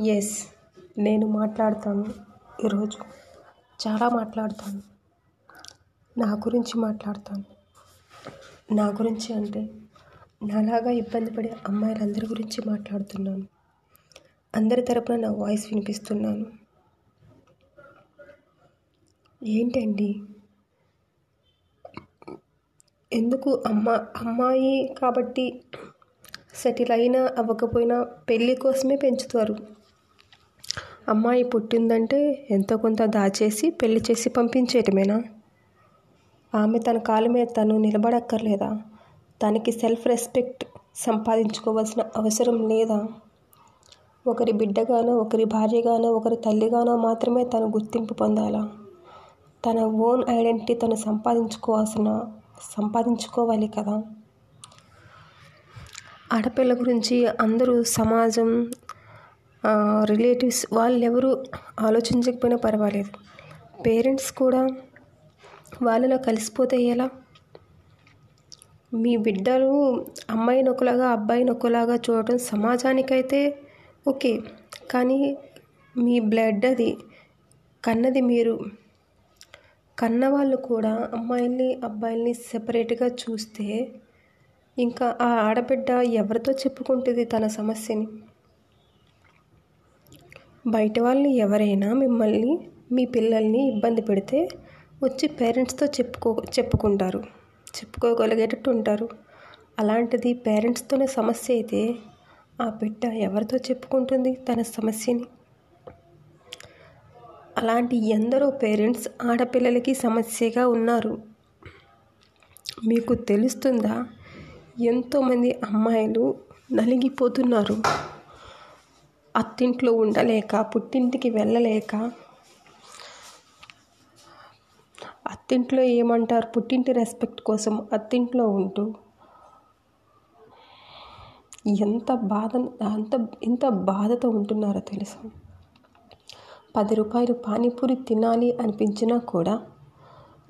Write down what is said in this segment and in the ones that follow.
Yes నేను మాట్లాడతాను ఈరోజు. చాలా మాట్లాడతాను. నా గురించి మాట్లాడతాను. నా గురించి అంటే నాలాగా ఇబ్బంది పడే అమ్మాయిలందరి గురించి మాట్లాడుతున్నాను. అందరి తరపున నా వాయిస్ వినిపిస్తున్నాను. ఏంటండి? ఎందుకు అమ్మ అమ్మాయి కాబట్టి సెటిల్ అయినా అవ్వకపోయినా పెళ్ళి కోసమే పెంచుతారు. అమ్మాయి పుట్టిందంటే ఎంతో కొంత దాచేసి పెళ్ళి చేసి పంపించేయటమేనా? ఆమె తన కాళ్ళ మీద తను నిలబడక్కర్లేదా? తనకి సెల్ఫ్ రెస్పెక్ట్ సంపాదించుకోవాల్సిన అవసరం లేదా? ఒకరి బిడ్డగానో ఒకరి భార్యగానో ఒకరి తల్లిగానో మాత్రమే తను గుర్తింపు పొందాలా? తన ఓన్ ఐడెంటిటీ తను సంపాదించుకోవాల్సిన సంపాదించుకోవాలి కదా? ఆడపిల్ల గురించి అందరూ సమాజం రిలేటివ్స్ వాళ్ళు ఎవరు ఆలోచించకపోయినా పర్వాలేదు. పేరెంట్స్ కూడా వాళ్ళలో కలిసిపోతే ఎలా? మీ బిడ్డలు అమ్మాయిని ఒకలాగా అబ్బాయిని ఒకలాగా చూడటం సమాజానికైతే ఓకే. కానీ మీ బ్లడ్ అది కన్నది మీరు. కన్నవాళ్ళు కూడా అమ్మాయిల్ని అబ్బాయిల్ని సెపరేట్గా చూస్తే ఇంకా ఆ ఆడబిడ్డ ఎవరితో చెప్పుకుంటుంది తన సమస్యని? బయట వాళ్ళని ఎవరైనా మిమ్మల్ని మీ పిల్లల్ని ఇబ్బంది పెడితే వచ్చి పేరెంట్స్తో చెప్పుకో చెప్పుకుంటారు. చెప్పుకోగలిగేటట్టు ఉంటారు. అలాంటిది పేరెంట్స్తోనే సమస్య అయితే ఆ బిడ్డ ఎవరితో చెప్పుకుంటుంది తన సమస్యని? అలాంటి ఎందరో పేరెంట్స్ ఆడపిల్లలకి సమస్యగా ఉన్నారు. మీకు తెలుస్తుందా? ఎంతోమంది అమ్మాయిలు నలిగిపోతున్నారు. అత్తింట్లో ఉండలేక పుట్టింటికి వెళ్ళలేక. అత్తింట్లో ఏమంటారు? పుట్టింటి రెస్పెక్ట్ కోసం అత్తింట్లో ఉంటూ. ఎంత బాధ అంత ఎంత బాధతో ఉంటున్నారో తెలుసా? పది రూపాయలు పానీపూరి తినాలి అనిపించినా కూడా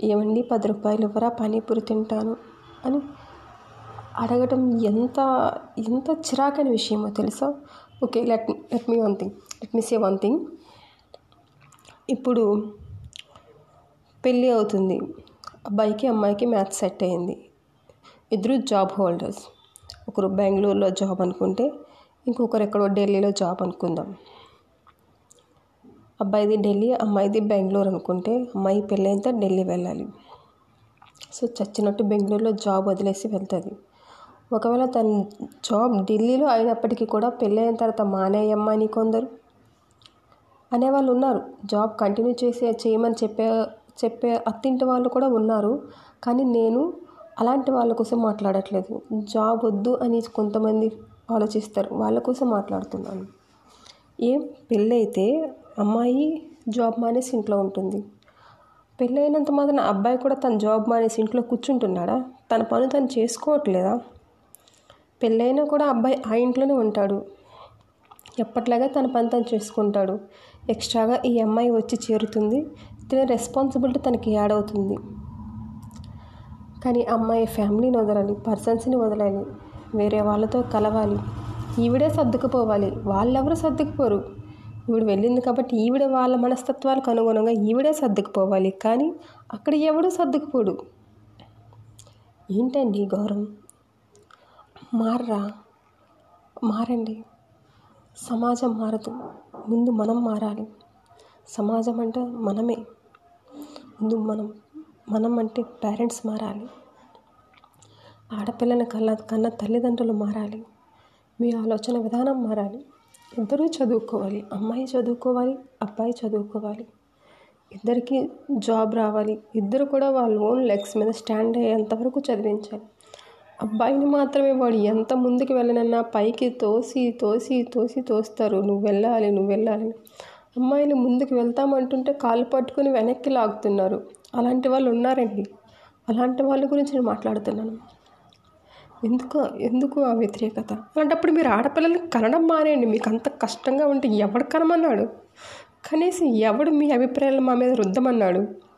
ఏమండి పది రూపాయలు ఇవ్వరా? పానీపూరి తింటాను అని అడగటం ఎంత ఎంత చిరాకైన విషయమో తెలుసా? Okay let let me one thing let me say one thing ఇప్పుడు పెళ్ళి అవుతుంది. అబ్బాయికి అమ్మాయికి మ్యాథ్స్ సెట్ అయింది. ఇద్దరు జాబ్ హోల్డర్స్ ఒకరు బెంగళూరులో జాబ్ అనుకుంటే ఇంకొకరు ఎక్కడో ఢిల్లీలో జాబ్ అనుకుందాం. అబ్బాయిది ఢిల్లీ అమ్మాయిది బెంగళూరు అనుకుంటే అమ్మాయి పెళ్ళైతే ఢిల్లీ వెళ్ళాలి. సో చచ్చినట్టు బెంగళూరులో జాబ్ వదిలేసి వెళ్తుంది. ఒకవేళ తన జాబ్ ఢిల్లీలో అయినప్పటికీ కూడా పెళ్ళైన తర్వాత మానేయమ్మా అని కొందరు అనేవాళ్ళు ఉన్నారు. జాబ్ కంటిన్యూ చేసి చేయమని చెప్పే చెప్పే అత్తింటి వాళ్ళు కూడా ఉన్నారు. కానీ నేను అలాంటి వాళ్ళ కోసం మాట్లాడట్లేదు. జాబ్ వద్దు అని కొంతమంది ఆలోచిస్తారు. వాళ్ళ కోసం మాట్లాడుతున్నాను. ఏం పెళ్ళైతే అమ్మాయి జాబ్ మానేసి ఇంట్లో ఉంటుంది. పెళ్ళైనంత మాత్రం అబ్బాయి కూడా తన జాబ్ మానేసి ఇంట్లో కూర్చుంటున్నాడా? తన పని తను చేసుకోవట్లేదా? పెళ్ళైనా కూడా అబ్బాయి ఆ ఇంట్లోనే ఉంటాడు. ఎప్పట్లాగా తన పని తను చేసుకుంటాడు. ఎక్స్ట్రాగా ఈ అమ్మాయి వచ్చి చేరుతుంది. తినే రెస్పాన్సిబిలిటీ తనకి యాడ్ అవుతుంది. కానీ అమ్మాయి ఫ్యామిలీని వదలాలి పర్సన్స్ని వదలాలి వేరే వాళ్ళతో కలవాలి. ఈవిడే సర్దుకుపోవాలి. వాళ్ళెవరు సర్దుకుపోరు. ఈవిడ వెళ్ళింది కాబట్టి ఈవిడ వాళ్ళ మనస్తత్వాలకు అనుగుణంగా ఈవిడే సర్దుకుపోవాలి. కానీ అక్కడ ఎవడూ సర్దుకుపోడు. ఏంటండి గౌరవం మారరా మారండి. సమాజం మారదు. ముందు మనం మారాలి. సమాజం అంటే మనమే. ముందు మనం మనం అంటే పేరెంట్స్ మారాలి. ఆడపిల్లని కళ్ళ కన్న తల్లిదండ్రులు మారాలి. మీ ఆలోచన విధానం మారాలి. ఇద్దరూ చదువుకోవాలి. అమ్మాయి చదువుకోవాలి అబ్బాయి చదువుకోవాలి. ఇద్దరికి జాబ్ రావాలి. ఇద్దరు కూడా వాళ్ళ ఓన్ లెగ్స్ మీద స్టాండ్ అయ్యేంత వరకు చదివించాలి. అబ్బాయిని మాత్రమే వాడు ఎంత ముందుకు వెళ్ళనన్నా పైకి తోసి తోసి తోసి తోస్తారు. నువ్వు వెళ్ళాలి నువ్వు వెళ్ళాలి అమ్మాయిలు ముందుకు వెళ్తామంటుంటే కాలు పట్టుకుని వెనక్కి లాగుతున్నారు. అలాంటి వాళ్ళు ఉన్నారండి. అలాంటి వాళ్ళ గురించి నేను మాట్లాడుతున్నాను. ఎందుకు ఎందుకు ఆ వ్యతిరేకత? అలాంటప్పుడు మీరు ఆడపిల్లల్ని కనడం మానేయండి. మీకు అంత కష్టంగా ఉంటే ఎవడు కనమన్నాడు? కనీసం ఎవడు మీ అభిప్రాయాలు మా మీద రుద్దమన్నాడు?